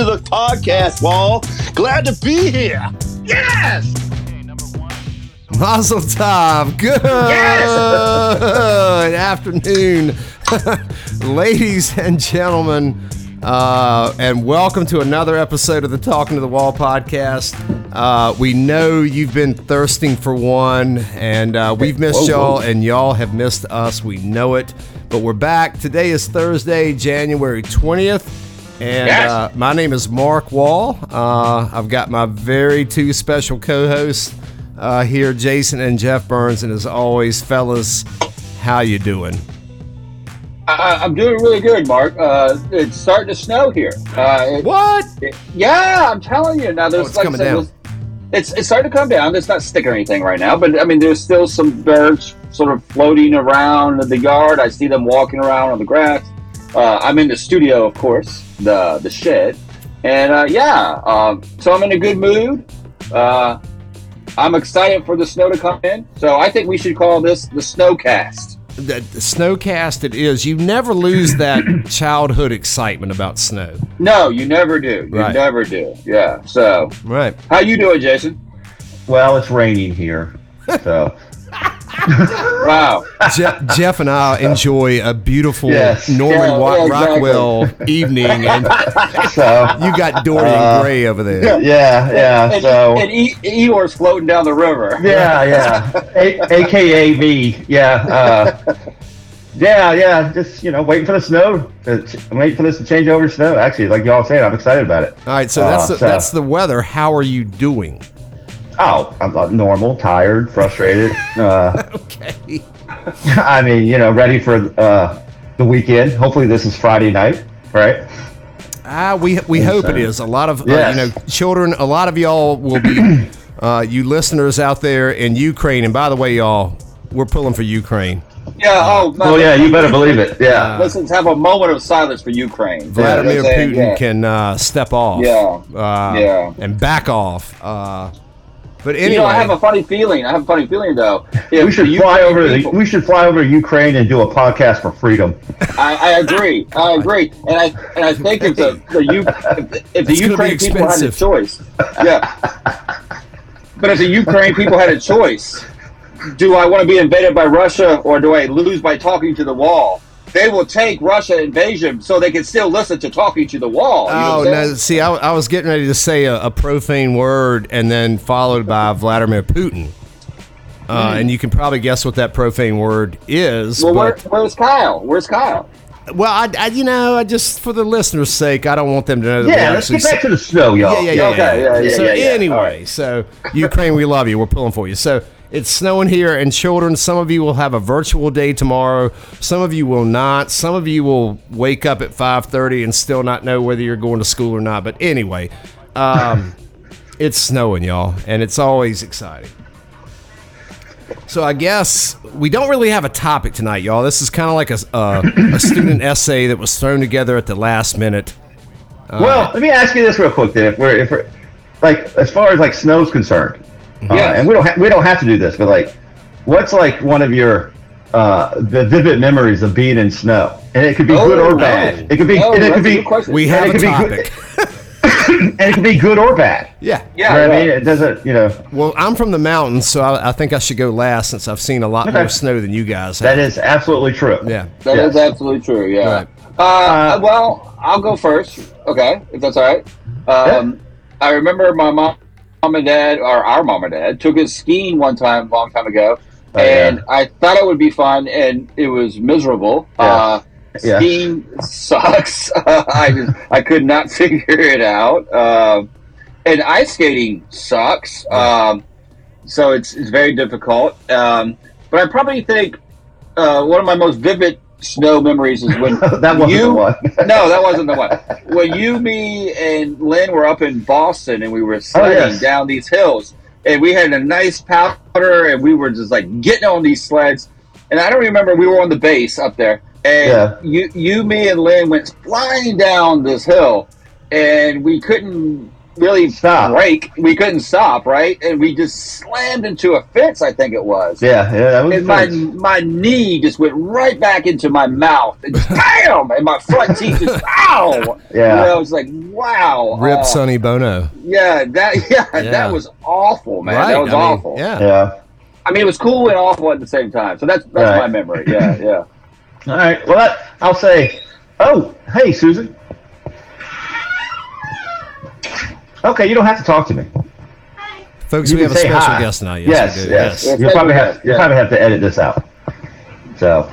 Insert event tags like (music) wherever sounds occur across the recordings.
To the podcast, Wall. Glad to be here. Yes! Mazel tov. Good (laughs) afternoon, (laughs) ladies and gentlemen, uh, and welcome to another episode of the Talking to the Wall podcast. Uh, we know you've been thirsting for one, and uh, we've missed y'all, and y'all have missed us. We know it, but we're back. Today is Thursday, January 20th. And Yes. uh, my name is Mark Wall. Uh, I've got my very two special co-hosts uh, here, Jason and Jeff Burns. And as always, fellas, how you doing? I, I'm doing really good, Mark. Uh, it's starting to snow here. Uh, it- What? it- yeah, I'm telling you. Now there's Oh, it's like coming down. It's it's starting to come down. It's not sticking or anything right now, but I mean, there's still some birds sort of floating around the yard. I see them walking around on the grass. Uh, I'm in the studio, of course, the the shed, and uh, yeah, um, so I'm in a good mood. Uh, I'm excited for the snow to come in. So I think we should call this the snowcast. The, the snowcast it is. You never lose that (clears throat) childhood excitement about snow. No, you never do. You Right. never do. Yeah. So, Right. how you doing, Jason? Well, it's raining here, so (laughs) (laughs) Wow. Je- Jeff and I enjoy a beautiful Yes. Norman Yeah, Wa- yeah, exactly. Rockwell evening, and (laughs) so you got Dorian Uh, Gray over there. yeah, yeah. and, So and e- Eeyore's floating down the river. yeah, yeah. A- AKA me. Yeah. Uh, yeah, yeah. Just you know, waiting for the snow. To, I'm waiting for this to change over to snow. Actually, like y'all saying, I'm excited about it. All right, so that's Uh, the, so- that's the weather. How are you doing? Oh, I'm uh, normal, tired, frustrated. Uh, (laughs) Okay. (laughs) I mean, you know, ready for uh, the weekend. Hopefully, this is Friday night, right? Ah, we we hope it so. A lot of uh, you know children. A lot of y'all will be (clears throat) uh, you listeners out there in Ukraine. And by the way, y'all, we're pulling for Ukraine. Yeah. Oh, man. Well, yeah, you better believe it. Yeah. Let's let's have a moment of silence for Ukraine. Vladimir You know saying? Putin Yeah. can uh, step off. Yeah. Uh, Yeah. And back off. But anyway, You know, I have a funny feeling. I have a funny feeling though. If we should the fly Ukraine over. The, we should fly over to Ukraine and do a podcast for freedom. I, I agree. I agree, and I and I think if the the U, if, the- if the It's Ukraine people had a expensive. choice, yeah. But if the Ukraine people had a choice, do I want to be invaded by Russia or do I lose by talking to the wall? They will take Russia invasion so they can still listen to talking to the wall. You know Oh no! See, I, I was getting ready to say a, a profane word, and then followed by Vladimir Putin. Uh, And you can probably guess what that profane word is. Well, where, where's Kyle? Where's Kyle? well, I, I, you know, I just for the listeners' sake, I don't want them to know that Yeah, let's get back to the snow, y'all. yeah, yeah, yeah, Okay, yeah. yeah, yeah, So yeah, yeah. anyway, right. so Ukraine, we love you. We're pulling for you. So it's snowing here, and children, some of you will have a virtual day tomorrow. Some of you will not. Some of you will wake up at five thirty and still not know whether you're going to school or not. But anyway, um, (laughs) it's snowing, y'all, and it's always exciting. So I guess we don't really have a topic tonight, y'all. This is kind of like a, a, a (coughs) student essay that was thrown together at the last minute. Well, let me ask you this real quick, then. If we're, if we're, like, as far as like snow's concerned, uh, and we don't ha- we don't have to do this, but like, what's like one of your uh, the vivid memories of being in snow? And it could be Oh, good or no. bad. It could be Oh, and it could be. We have it a could be topic. good, (coughs) and it could be good or bad. Yeah. Yeah, You know what I mean? It doesn't, you know. Well, I'm from the mountains, so I, I think I should go last since I've seen a lot Okay. more snow than you guys That have. is absolutely true. yeah. That is Yes. absolutely true. Yeah. Right. Uh, Uh, well, I'll go first. Okay, if that's all right. Um, I remember my mom, mom and dad, or our mom and dad, took us skiing one time, a long time ago, Oh, yeah. and I thought it would be fun, and it was miserable. Yeah. Uh, Yeah. skiing sucks. (laughs) I just, I could not (laughs) figure it out. Um, and ice skating sucks. Um, so it's it's very difficult. Um, but I probably think uh, one of my most vivid snow memories is when (laughs) that wasn't you the one. (laughs) no, that wasn't the one. When you, me, and Lynn were up in Boston and we were oh, sledding Oh, yes. down these hills, and we had a nice powder, and we were just like getting on these sleds. And I don't remember we were on the base up there, and Yeah. you, you, me, and Lynn went flying down this hill, and we couldn't really Stop. break. We couldn't stop, right? And we just slammed into a fence. I think it was. Yeah, yeah, that was And my fun. my knee just went right back into my mouth, and just, (laughs) bam! And my front teeth just ow. Yeah. you know, I was like, wow. Rip uh, Sonny Bono. Yeah, that yeah, (laughs) Yeah. that was awful, man. right. That was I mean, awful. Yeah. Yeah. I mean, it was cool and awful at the same time. So that's that's Right. my memory. Yeah, yeah. (laughs) All right. Well, that, I'll say. Oh, hey, Susan. Okay, you don't have to talk to me. Folks, You we have a special hi. guest now. Yes, Yes, we do. yes. Yes. You'll probably have you'll Yeah. probably have to edit this out. So,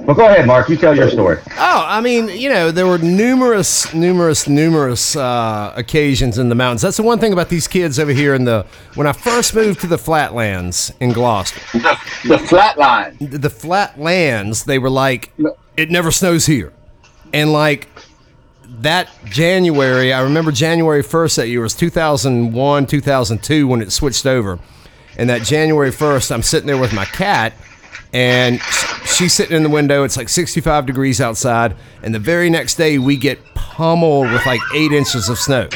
well, go ahead, Mark. You tell your story. Oh, I mean, you know, there were numerous, numerous, numerous uh, occasions in the mountains. That's the one thing about these kids over here in the. When I first moved to the flatlands in Gloucester, The, the flat line. the flatlands, they were like, it never snows here. And like that January, I remember January 1st that year was 2001, 2002 when it switched over. And that January 1st, I'm sitting there with my cat and she's sitting in the window. It's like 65 degrees outside. And the very next day, we get pummeled with like eight inches of snow.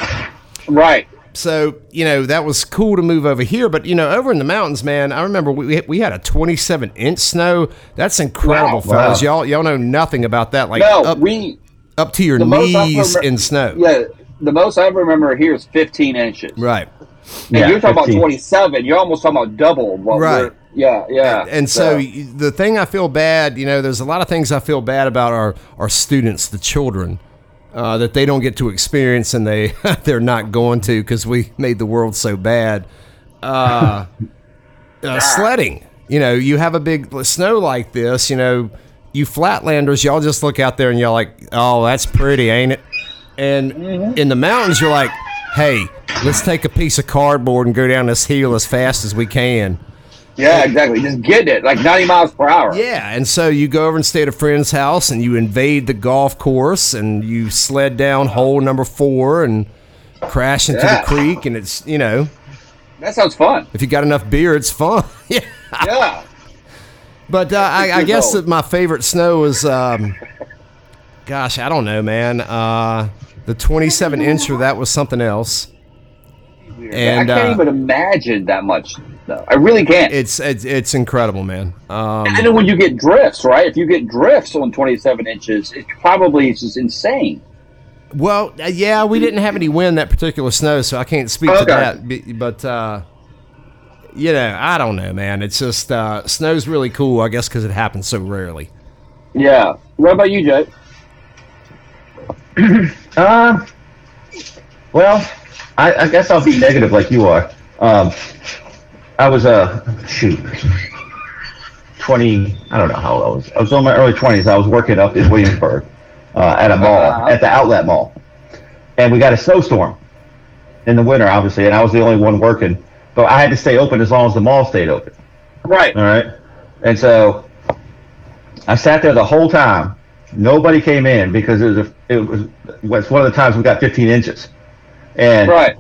Right. So, you know, that was cool to move over here. But, you know, over in the mountains, man, I remember we, we had a 27 inch snow. That's incredible, Wow. fellas. Wow. Y'all, y'all know nothing about that. Like No, up, we up to your the knees remember- in snow. yeah. The most I remember here is 15 inches. Right. And Yeah, you're talking 15. about 27. You're almost talking about double. What Right. we're- Yeah, yeah. And so y- the thing I feel bad, you know, there's a lot of things I feel bad about our, our students, the children, uh, that they don't get to experience and they (laughs) they're not going to because we made the world so bad. Uh, (laughs) uh, sledding, you know, you have a big snow like this, you know, you flatlanders, y'all just look out there and y'all like, oh, that's pretty, ain't it? And mm-hmm. in the mountains, you're like, hey, let's take a piece of cardboard and go down this hill as fast as we can. yeah, exactly. Just get it like 90 miles per hour. Yeah, and so you go over and stay at a friend's house, and you invade the golf course, and you sled down hole number four and crash into Yeah. the creek, and it's you know That sounds fun. if you got enough beer, it's fun. (laughs) yeah, Yeah. But uh, I, I guess that my favorite snow is, um, gosh, I don't know, man. Uh, the 27 incher that was something else. And I can't uh, even imagine that much. No, I really can't. it's, it's it's incredible, man. Um, and then when you get drifts, right? If you get drifts on 27 inches, it probably is just insane. Well, uh, yeah, we didn't have any wind that particular snow, so I can't speak Okay. to that. But uh, you know, I don't know, man. It's just uh, snow's really cool, I guess, because it happens so rarely. Yeah. What about you, Jay? (clears throat) Um, well, I, I guess I'll be negative like you are. Um, I was uh, shoot, twenty. I don't know how old I was. I was in my early twenties. I was working up in Williamsburg uh, at a mall, Uh-huh. at the outlet mall, and we got a snowstorm in the winter, obviously, and I was the only one working. But I had to stay open as long as the mall stayed open. Right. All right. And so I sat there the whole time. Nobody came in because it was a, it was was one of the times we got 15 inches. And right,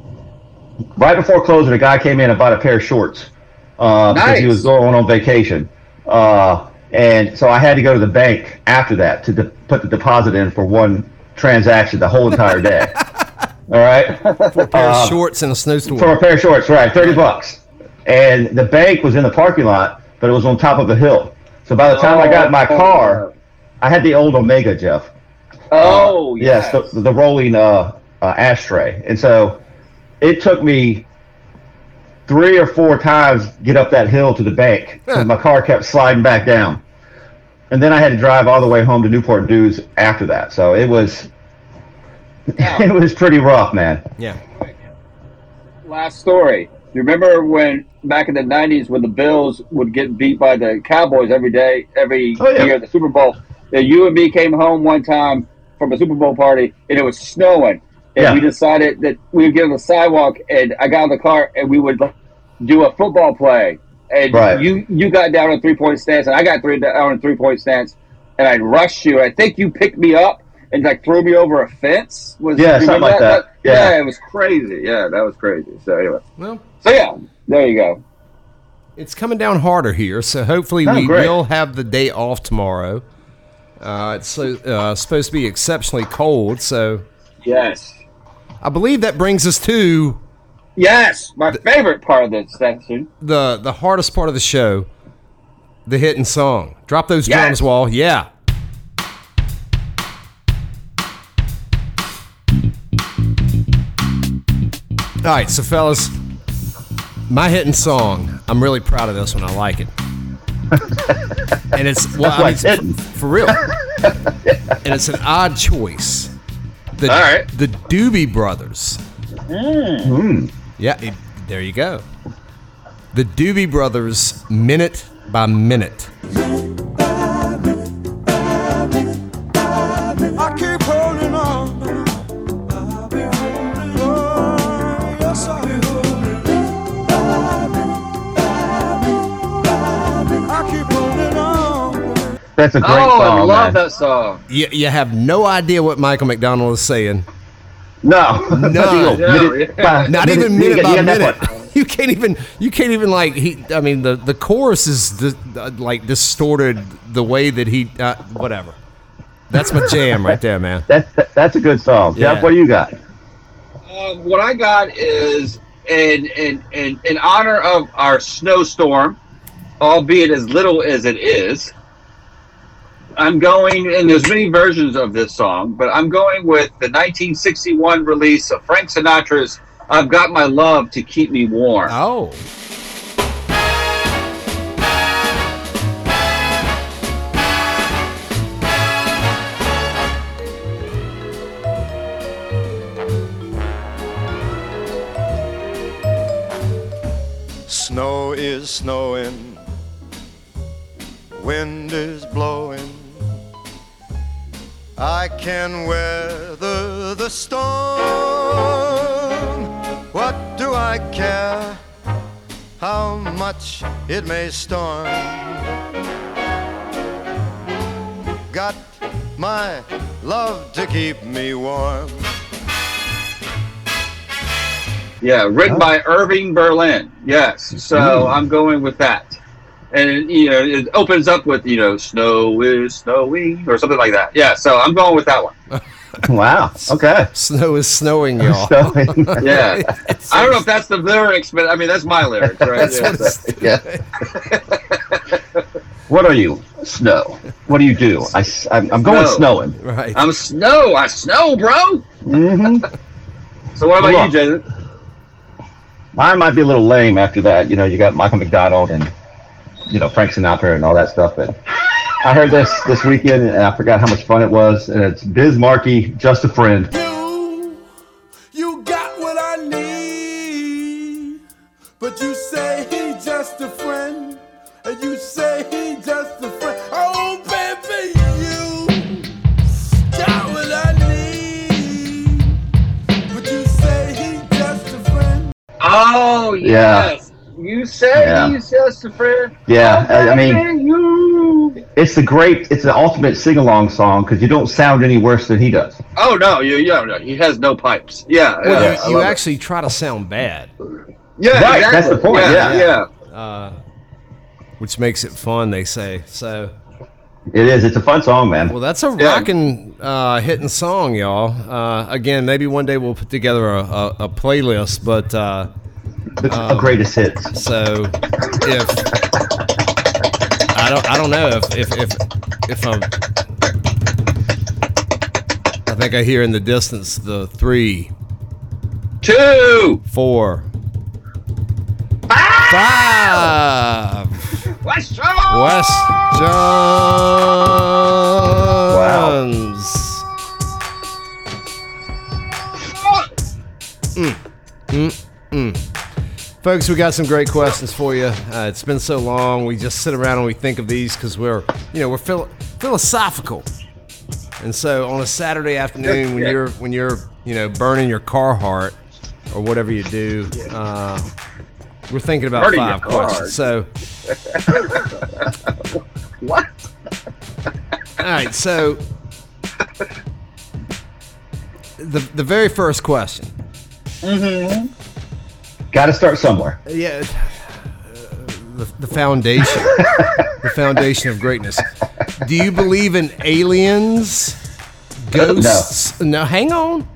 Right. before closing, a guy came in and bought a pair of shorts uh, because he was going on vacation. Uh, and so I had to go to the bank after that to de- put the deposit in for one transaction the whole entire day. (laughs) All right. A pair Uh, of (laughs) shorts and a snowstorm. For a pair of shorts, right? Thirty bucks. And the bank was in the parking lot, but it was on top of a hill. So by the time I got my car, I had the old Omega, Jeff. Oh, yes, yes. the, the rolling uh, uh, ashtray. And so it took me three or four times to get up that hill to the bank because my car kept sliding back down. And then I had to drive all the way home to Newport News after that. So it was (laughs) it was pretty rough, man. yeah. Last story. You remember when back in the '90s when the Bills would get beat by the Cowboys every day, every Oh, yeah. year at the Super Bowl? And you and me came home one time from a Super Bowl party, and it was snowing, and Yeah. we decided that we would get on the sidewalk, and I got in the car, and we would do a football play. And Right. you you got down in three point stance, and I got three down in three point stance, and I rushed you. I think you picked me up and like threw me over a fence. Was Yeah, something like that. Yeah. yeah, it was crazy. Yeah, that was crazy. So anyway, Well, so yeah, there you go. it's coming down harder here, so hopefully Oh, we great. will have the day off tomorrow. Uh, it's so, uh, supposed to be exceptionally cold, so Yes. I believe that brings us to Yes, my favorite part of this section. the the hardest part of the show, the hitting song. Drop those Yes. drums, Wall. Yeah. All right, so fellas, my hitting song. I'm really proud of this one. I like it, (laughs) and it's well, That's why I it's hitting. for real, (laughs) and it's an odd choice. The, All right. the Doobie Brothers. Hmm. Yeah, it- there you go. The Doobie Brothers, minute by minute. That's a great oh, song. I love man. that song. You, you have no idea what Michael McDonald is saying. No, No, (laughs) No, minute yeah. by Not even minute you by get minute. You can't even. You can't even like. He. I mean, the the chorus is the, uh, like distorted the way that he. Uh, whatever. That's my jam right there, man. (laughs) That's that, that's a good song. Yeah. Jeff, what do you got? Um, what I got is in, in in in honor of our snowstorm, albeit as little as it is. I'm going, and there's many versions of this song, but I'm going with the 1961 release of Frank Sinatra's "I've Got My Love to Keep Me Warm." Oh. Snow is snowing, wind is blowing. I can weather the storm. What do I care how much it may storm? Got my love to keep me warm. Yeah, written by Irving Berlin. Yes, so hmm. I'm going with that. And you know, it opens up with you know, "Snow is snowing" or something like that. Yeah, so I'm going with that one. (laughs) Wow. Okay. Snow is snowing, (laughs) y'all. So- (laughs) Yeah, I don't know if that's the lyrics, but I mean that's my lyrics, right? That's Yeah, what so- yeah. What are you? Snow. What do you do? I, am I'm going Snow. snowing. right. I'm snow. I snow, bro. Mm-hmm. So what about Cool. you, Jason? Mine might be a little lame after that. You know, you got Michael McDonald and you know Frank Sinatra and all that stuff. But I heard this this weekend and I forgot how much fun it was. And it's Biz Markie, just a friend. You, you got what I need, but you say he just a friend, and you say he just a friend. Oh, baby, you got what I need, but you say he just a friend. Oh Yeah. Yes, you said Yeah. he's just a friend. Yeah, I- I mean- you. It's the great. It's the ultimate sing along song because you don't sound any worse than he does. Oh no, you, you no, he has no pipes. Yeah, Well, yeah, you, you love it. actually try to sound bad, yeah, Right, exactly. that's the point, Yeah, yeah. yeah. uh, which makes it fun. They say so. It is. It's a fun song, man. Well, that's a Yeah. rocking, uh, hitting song, y'all. Uh, again, maybe one day we'll put together a, a, a playlist, but uh, It's a um, greatest hits. so if I don't, I don't know if if if, if I'm. I think I hear in the distance the three, Two. four, five. West John. West Johns. Folks, we got some great questions for you. Uh, it's been so long. We just sit around and we think of these because we're, you know, we're philo- philosophical. And so on a Saturday afternoon, when you're when you're you know burning your Carhartt or whatever you do, uh, we're thinking about Burning five questions. So (laughs) What? All right, so the the very first question. Got to start somewhere. Uh, yeah, uh, the, the foundation, (laughs) the foundation of greatness. Do you believe in aliens, uh, ghosts? No, hang on.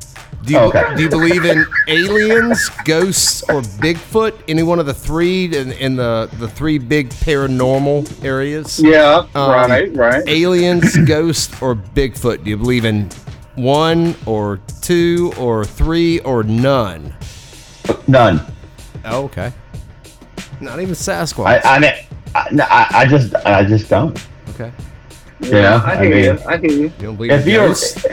Do you, Okay. do you believe in aliens, ghosts, or Bigfoot? Any one of the three in, in the, the three big paranormal areas? Yeah, Um, right, right. Aliens, ghosts, or Bigfoot? Do you believe in one or two or three or none? None. Oh, okay. Not even Sasquatch. I I mean, I, no, I, I just I just don't. okay. Yeah, I I hear mean- you. I hear you. You don't believe If in you're ghosts?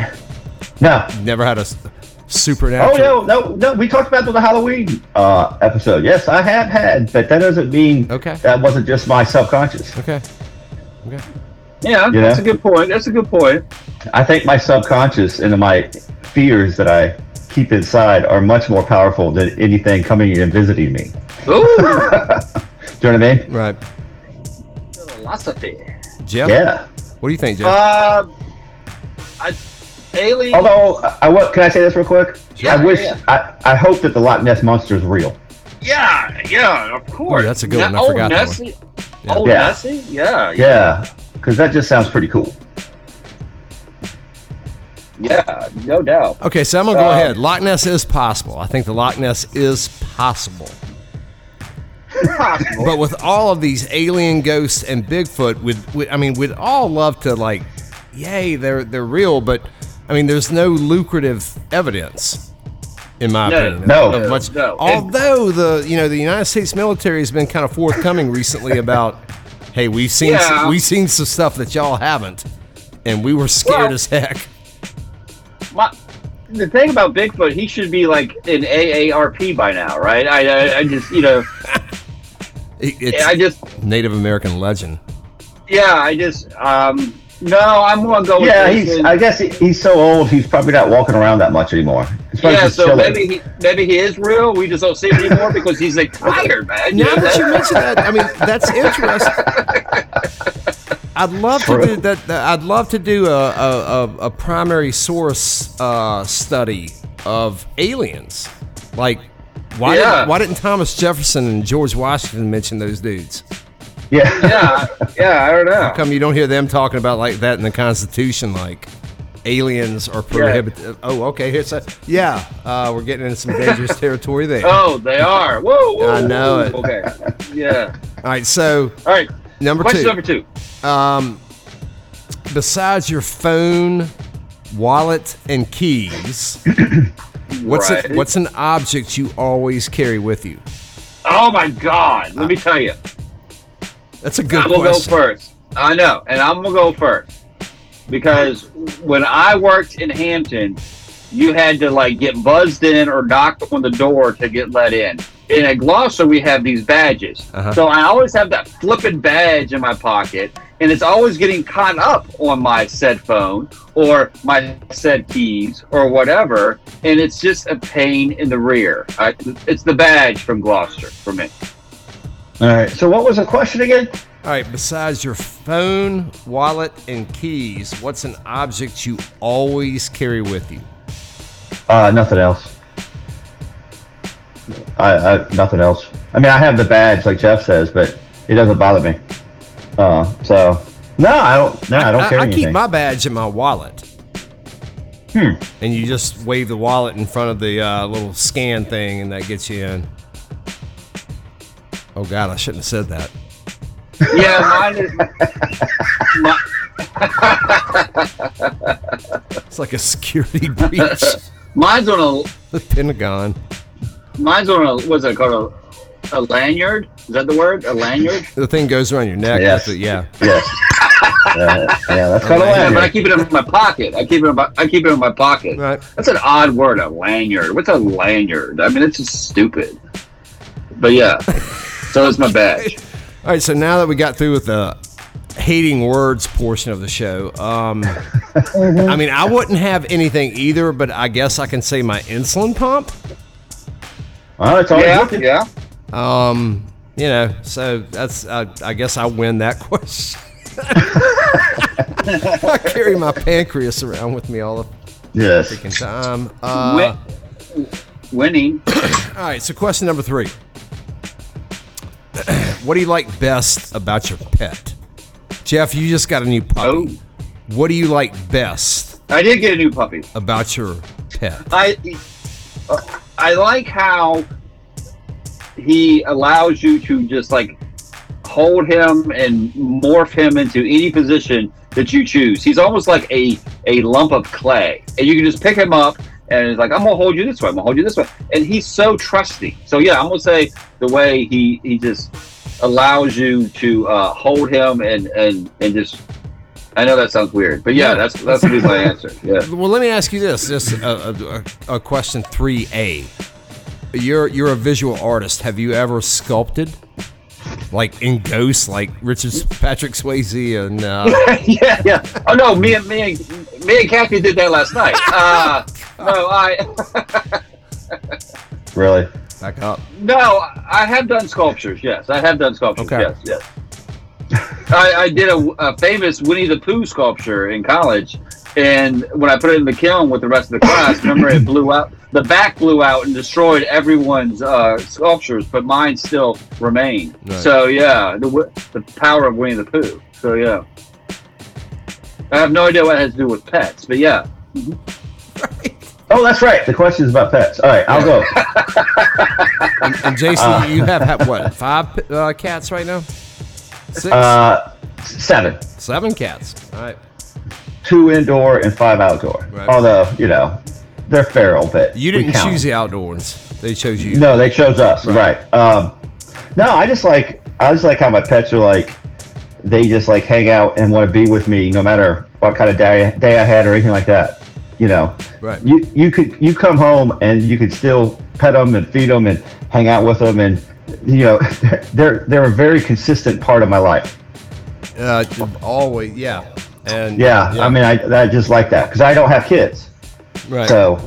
no. Never had a s- Oh supernatural. no, no, no. We talked about the Halloween uh, episode. Yes, I have had, but that doesn't mean Okay. that wasn't just my subconscious. Okay. Okay. Yeah, You that's know? a good point. That's a good point. I think my subconscious and my fears that I keep inside are much more powerful than anything coming in and visiting me. Ooh, (laughs) Do you know what I mean? Right. philosophy. Jeff? Yeah. What do you think, Jeff? Uh, I, alien. Although, I, I can I say this real quick? Yeah, I wish, yeah. I, I hope that the Loch Ness monster is real. Yeah, yeah, of course. Ooh, that's a good one. I oh, forgot that Nessie. Yeah. Oh, Yeah. Nessie. Yeah, yeah, Yeah, because that just sounds pretty cool. Yeah, no doubt. Okay, so I'm gonna go ahead. Loch Ness is possible. I think the Loch Ness is possible. Possible. But with all of these alien ghosts and Bigfoot, would, would I mean, we'd all love to like, yay, they're they're real. But I mean, there's no lucrative evidence, in my No, opinion. no, much. no. Although the you know the United States military has been kind of forthcoming recently about, hey, we've seen Yeah. we've seen some stuff that y'all haven't, and we were scared Well- as heck. My, the thing about Bigfoot, he should be like in AARP by now, right? I, I, I just, you know, (laughs) It's I just, Native American legend. yeah, I just, um, no, I'm gonna go with Yeah, this he's. and- I guess he, he's so old. He's probably not walking around that much anymore. Yeah, so chilling. maybe he, maybe he is real. We just don't see him anymore because he's like tired, man. Now know that you mention that, I mean that's interesting. (laughs) I'd love to do that. that- I'd love to do a a, a, a primary source uh, study of aliens. Like, why Yeah. didn't, why didn't Thomas Jefferson and George Washington mention those dudes? yeah. yeah, yeah, I don't know. How come you don't hear them talking about like that in the Constitution? Like, aliens are prohibited. Oh, okay. Here's a yeah. Uh, we're getting into some dangerous (laughs) territory there. Oh, they are. Whoa, whoa I know whoa. it. Okay. Yeah. All right. So All right. Number Question two. number two. Um, besides your phone, wallet, and keys, (clears throat) what's Right. a, what's an object you always carry with you? Oh my God! Let me tell you. That's a good I'm gonna go first. I know, and I'm gonna go first because when I worked in Hampton, you had to like get buzzed in or knock on the door to get let in. And at Gloucester, we have these badges, Uh-huh. so I always have that flipping badge in my pocket, and it's always getting caught up on my said phone or my said keys or whatever, and it's just a pain in the rear. I, it's the badge from Gloucester for me. All right. So what was the question again? All right. Besides your phone, wallet, and keys, what's an object you always carry with you? Uh, nothing else. I, I nothing else. I mean, I have the badge like Jeff says, but it doesn't bother me. Uh, so no, I don't. No, I don't I, carry I anything. keep my badge in my wallet. Hmm. And you just wave the wallet in front of the uh, little scan thing, and that gets you in. Oh God, I shouldn't have said that. Yeah, mine is. (laughs) my, It's like a security breach. (laughs) mine's on a the Pentagon. A. Mine's on a. What's it called? A, a lanyard? Is that the word? A lanyard? (laughs) The thing goes around your neck. Yes. with it, yeah. yes. (laughs) Uh, yeah, that's kind of Yeah, but I keep it in my pocket. I keep it in my. I keep it in my pocket. Right. That's an odd word. A lanyard. What's a lanyard? I mean, it's just stupid. But yeah. so it's my badge. (laughs) All right. So now that we got through with the hating words portion of the show, um, I mean, I wouldn't have anything either, but I guess I can say my insulin pump. Oh, it's always Yeah, looking. yeah. Um, you know, so that's I, I guess I win that (laughs) question. I carry my pancreas around with me all the Yes. freaking time. Uh, Win- winning. (coughs) all right, so question number three. (clears throat) what do you like best about your pet? Jeff, you just got a new Oh, puppy. What do you like best I did get a new puppy. about your pet? I uh, I like how he allows you to just like hold him and morph him into any position that you choose. He's almost like a a lump of clay, and you can just pick him up and it's like I'm gonna hold you this way, I'm gonna hold you this way, and he's so trusting. So yeah, I'm gonna say the way he he just allows you to uh, hold him and and and just. I know that sounds weird, but yeah, Yeah. that's that's gonna be my answer. (laughs) Yeah. Well, let me ask you this: this uh, a, a, a question three A. You're you're a visual artist. Have you ever sculpted, like in ghosts, like Richard Patrick Swayze and uh, (laughs) yeah, yeah. Oh no, me and me and me and Kathy did that last night. (laughs) Uh, no, I Really? back up? no, I have done sculptures. Yes, I have done sculptures. Okay. Yes, yes. I, I did a, a famous Winnie the Pooh sculpture in college, and when I put it in the kiln with the rest of the class, remember it blew out. The back blew out and destroyed everyone's uh, sculptures, but mine still remained. Right. So yeah, the the power of Winnie the Pooh. So yeah. I have no idea what it has to do with pets, but yeah. Oh, that's right. The question is about pets. All right, I'll go. (laughs) And, and Jason, you have, have what five uh, cats right now? Six, Uh, seven. seven cats. All right. Two indoor and five outdoor. Right. Although, you know, they're feral, but You didn't choose the outdoor ones; they chose you. No, they chose us. Right. Um, no, I just like I just like how my pets are like they just like hang out and want to be with me no matter what kind of day, day I had or anything like that. You know, Right. you you could you come home and you could still pet them and feed them and hang out with them and you know (laughs) they're they're a very consistent part of my life. Uh, always, yeah. And Yeah, I mean I, I just like that because I don't have kids, right. so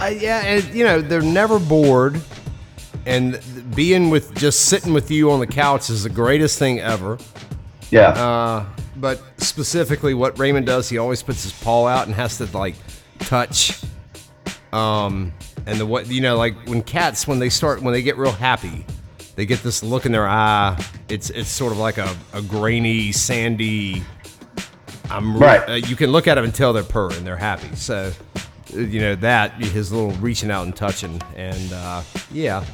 Uh, yeah, and you know they're never bored, and being with just sitting with you on the couch is the greatest thing ever. yeah. Uh, but specifically, what Raymond does, he always puts his paw out and has to like touch. Um, and the what you know, like when cats when they start when they get real happy, they get this look in their eye. It's it's sort of like a, a grainy, sandy. I'm Right. Uh, you can look at them and tell they're purring, they're happy. So, you know that his little reaching out and touching, and uh, yeah,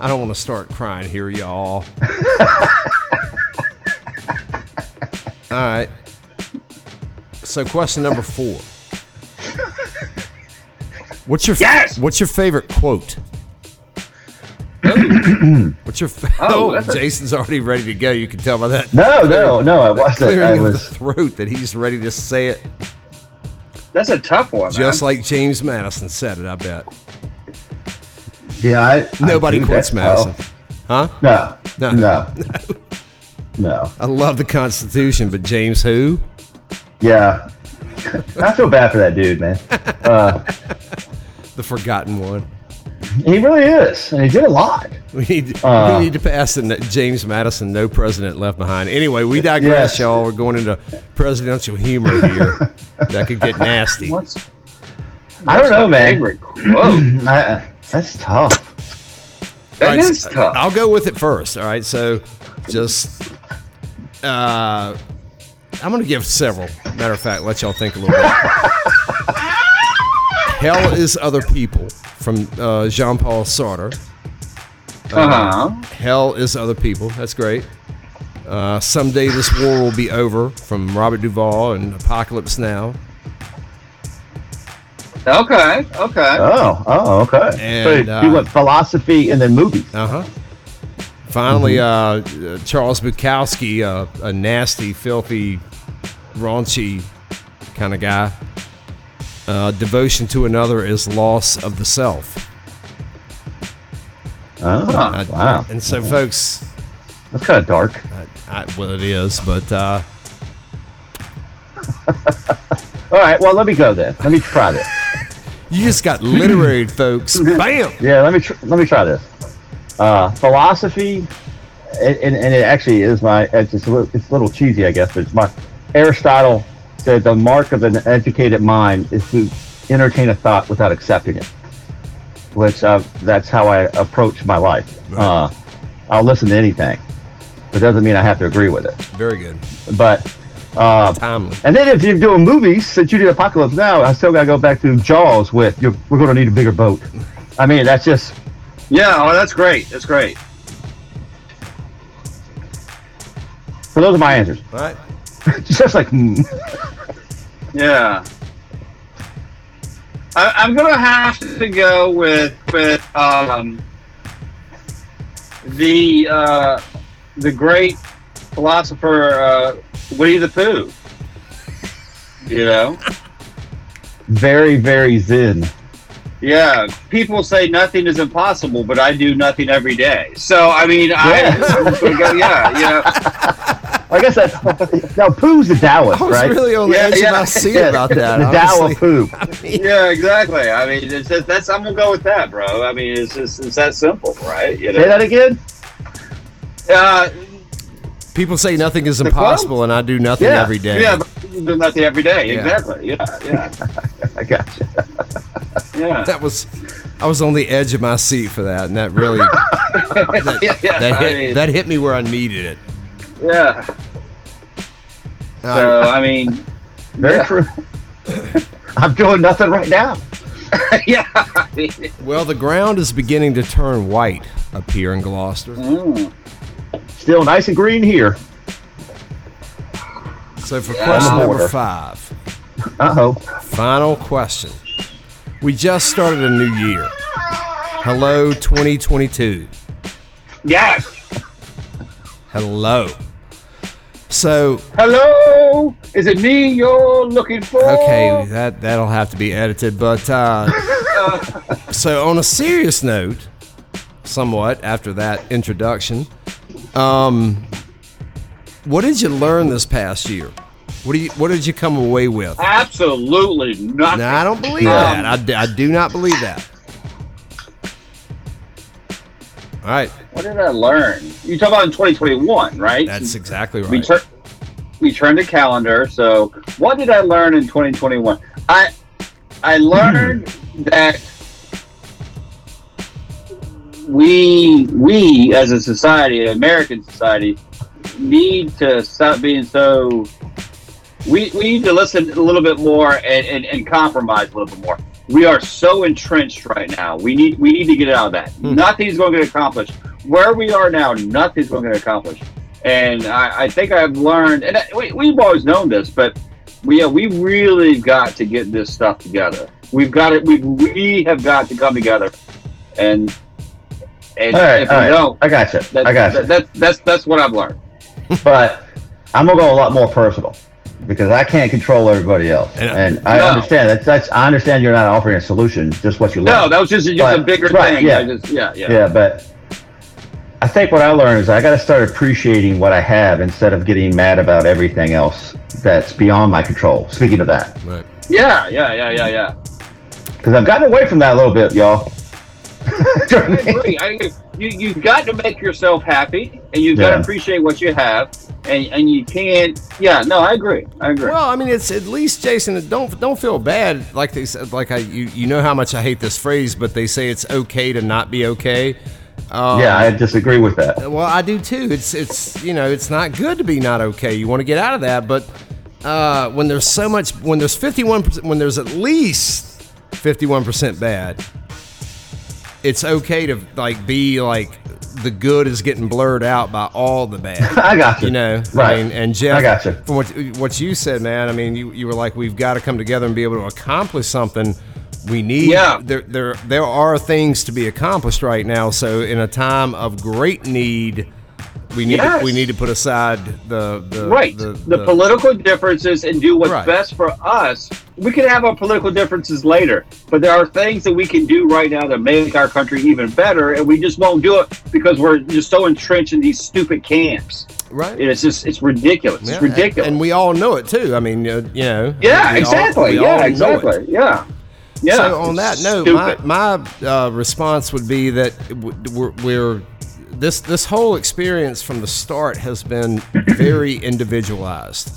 I don't want to start crying here, y'all. (laughs) All right. So, question number four. What's your Yes! What's your favorite quote? (clears throat) what's your? Fa- Oh, oh, (laughs) that's a- Jason's already ready to go. You can tell by that. no, no, no. I wasn't. I Clearing of the throat that he's ready to say it, That's a tough one. just man. like James Madison said it. I bet Yeah, I, nobody I quotes that well. Madison, huh? No, No. no, (laughs) no. I love the Constitution, but James who? Yeah, I feel bad for that dude, man. Uh, The forgotten one. he really is, and he did a lot. We need, Uh, we need to pass the James Madison "No President Left Behind." Anyway, we digress, Yes. y'all. We're going into presidential humor here. that could get nasty. What's I don't know, man. favorite (clears throat) quote? I, that's tough. That All right, is so tough. I'll go with it first. All right, so just uh, I'm going to give several. Matter of fact, let y'all think a little bit. (laughs) Hell is other people from uh, Jean-Paul Sartre. Uh huh. Hell is other people. That's great. Uh, someday this war will be over from Robert Duvall and Apocalypse Now. Okay. Okay. Oh, oh, okay. And, so uh, you went philosophy and then movies. Uh huh. Finally, uh, uh, Charles Bukowski, uh, a nasty, filthy, raunchy kind of guy. Uh, devotion to another is loss of the self. Oh, Uh, wow. And so, folks, That's kind of dark. I, well, it is, but uh, (laughs) All right, well, let me go then. Let me try this. (laughs) you just got literary, (laughs) folks. Bam! Yeah, let me tr- let me try this. Uh, philosophy, and, and, and it actually is my. It's just a little, it's a little cheesy, I guess, but it's my. Aristotle said the mark of an educated mind is to entertain a thought without accepting it. Which uh, that's how I approach my life. Uh, I'll listen to anything, but doesn't mean I have to agree with it. Very good. But Uh, Timely. and then if you're doing movies, since you did Apocalypse Now, I still got to go back to Jaws with you're, we're going to need a bigger boat. I mean, that's just Yeah, oh, that's great. That's great. so those are my answers. All right. (laughs) just like hmm. Yeah. I, I'm gonna have to go with with um, the uh, the great philosopher uh, Winnie the Pooh. You know, very very zen. yeah. People say nothing is impossible, but I do nothing every day. So I mean, I, Yeah. Go, (laughs) yeah, you know, I guess that's now Pooh's the Taoist, right? I was right? really on the Yeah, edge yeah. of my seat Yeah, about that. The Tao honestly. of Pooh. (laughs) yeah, exactly. I mean, it's just, that's I'm gonna go with that, bro. I mean, it's just it's that simple, right? You Say that again. Uh, People say nothing is impossible, and I do nothing Yeah. every day. Yeah, you do nothing every day. Yeah. Exactly. Yeah, yeah, (laughs) I got you. yeah. That was, I was on the edge of my seat for that, and that really, (laughs) that, yeah, yeah. that I hit, mean, that hit me where I needed it. Yeah. Uh, So I mean, (laughs) Very Yeah. true. (laughs) I'm doing nothing right now. (laughs) yeah. I mean, well, the ground is beginning to turn white up here in Gloucester. mm. Still nice and green here. So for Yeah. question number border. five, Uh oh. final question. We just started a new year. Hello, 2022. Yes. Hello. So Hello. Is it me you're looking for? Okay, that that'll have to be edited. But uh, (laughs) so on a serious note, somewhat after that introduction, um, what did you learn this past year? What do you What did you come away with? Absolutely nothing. No, I don't believe Um, that. I do not believe that. All right, What did I learn? You talk about in 2021, right? that's exactly we right. we turned the calendar. So, what did I learn in 2021? I I learned (clears throat) that we we as a society, American society, need to stop being so. We, we need to listen a little bit more and, and, and compromise a little bit more. We are so entrenched right now. We need we need to get out of that. Hmm. Nothing's going to get accomplished. Where we are now, nothing's going to accomplish. And I, I think I've learned, and I- we, we've always known this, but we we really got to get this stuff together. We've got it. We we have got to come together, and and All right, if all we right. don't, I got you. that, I got you. that, that's that's that's what I've learned. (laughs) but I'm gonna go a lot more personal because I can't control everybody else, And- and I No. understand that's that's I understand you're not offering a solution, just what you learned. No, that was just, just But- a bigger right, thing. yeah. I just, yeah, yeah, yeah, but I think what I learned is I got to start appreciating what I have instead of getting mad about everything else that's beyond my control. Speaking of that, Right. yeah, yeah, yeah, yeah, yeah. because I've gotten away from that a little bit, y'all. (laughs) I agree. I agree. You you've got to make yourself happy, and you've got to appreciate what you have, and and you can't. Yeah, no, I agree. I agree. Well, I mean, it's at least Jason. Don't don't feel bad. Like they said, like I you you know how much I hate this phrase, but they say it's okay to not be okay. Um, yeah, I disagree with that. Well, I do too. It's it's you know it's not good to be not okay. You want to get out of that, but uh, when there's so much, when there's 51 percent, when there's at least 51 percent bad, it's okay to like be like the good is getting blurred out by all the bad. (laughs) I got you. You know, right? I mean, and Jeff, I got you. from what what you said, man. I mean, you, you were like, we've got to come together and be able to accomplish something. We need. Yeah. There there there are things to be accomplished right now. So in a time of great need, we need Yes. to, we need to put aside the the right. the, The, political differences and do what's Right. best for us. We can have our political differences later, but there are things that we can do right now that make our country even better, and we just won't do it because we're just so entrenched in these stupid camps. right. It's just it's ridiculous. Yeah, It's ridiculous. and we all know it too. I mean, you know, you know yeah, exactly. all yeah, exactly. Yeah. Yeah. So on that note, my, stupid. my uh, response would be that we're, we're this this whole experience from the start has been (clears throat) very individualized.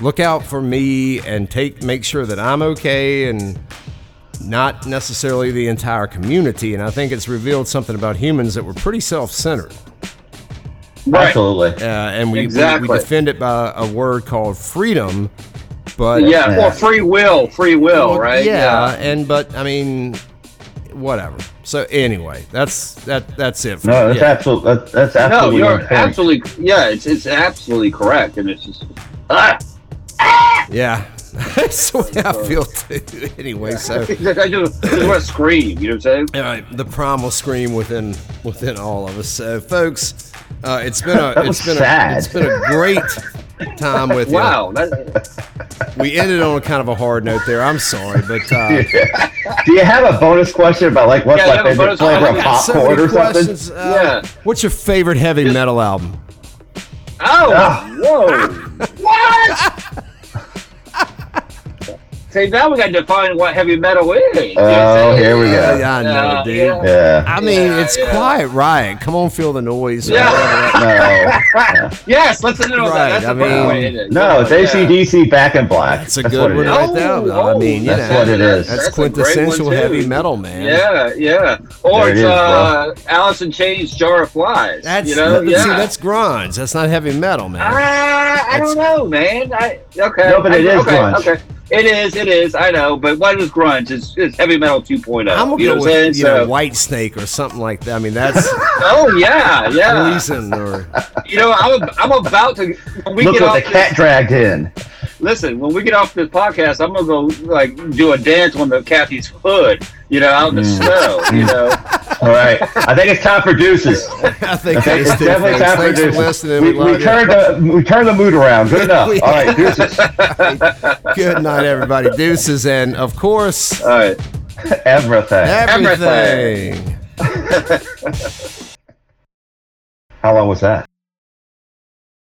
Look out for me and take make sure that I'm okay and not necessarily the entire community. And I think it's revealed something about humans that we're pretty self-centered. Right. Absolutely. uh, and we, we- we defend it by a word called freedom. But Yeah, Yeah. or free will, free will, Well, right? Yeah, and but I mean, whatever. So anyway, that's that. That's it. For No, that's yeah. absolutely that's, that's No, absolutely on you're absolutely yeah. It's it's absolutely correct, and it's just ah, Yeah, (laughs) that's the way I feel (laughs) too. Anyway, so (laughs) I just, I just want to scream. You know what I'm saying? all right, the primal scream within within all of us. So, folks, uh, it's been a That it's was been sad. a it's been a great time with you. Wow, that, We ended on a kind of a hard note there. I'm sorry, but uh, Do you have a bonus question about like what's Yeah, my favorite flavor of I got so popcorn many or something? Uh, Yeah. What's your favorite heavy metal album? oh, Ah. whoa, what? See, now we got to define what heavy metal is. you know Oh, here we go. yeah, I know, Yeah, dude. yeah. Yeah. I mean, Yeah, it's yeah. quiet riot. Come on, feel the noise. or Yeah. whatever. No. (laughs) Yes, let's end it Right, that. That's I the mean- way to end it. No, it's Yeah. ACDC Back in Black. That's a what good one is. right there. though. I mean, you That's know, what it is. That's, a great quintessential heavy metal, man. Yeah, yeah. Or There it it's is, uh, Alice in Chains, Jar of Flies. That's you know, see, yeah. that's grunge. That's not heavy metal, man. Ah, I don't know, man. I, okay. No, but it I, is okay, grunge. Okay. It is, it is. I know, but what is grunge? It's, it's heavy metal 2.0. I'm gonna you know go what saying? with you know So- Whitesnake or something like that. I mean, that's (laughs) oh yeah, yeah. Poison or You know, I'm, I'm about to. When we Look get what off the this, cat dragged in. listen, when we get off this podcast, I'm gonna go like do a dance on the Kathy's hood. You know, out in the Mm. snow. You know. (laughs) All right. I think it's time for deuces. (laughs) I think Okay, that's it's too. definitely Thanks, time for thanks for deuces. listening. We, We, we turned the we turned the mood around. Good enough. (laughs) We- All right, deuces. Good night, everybody. Deuces, and of course, All right. Everything. everything. Everything. How long was that?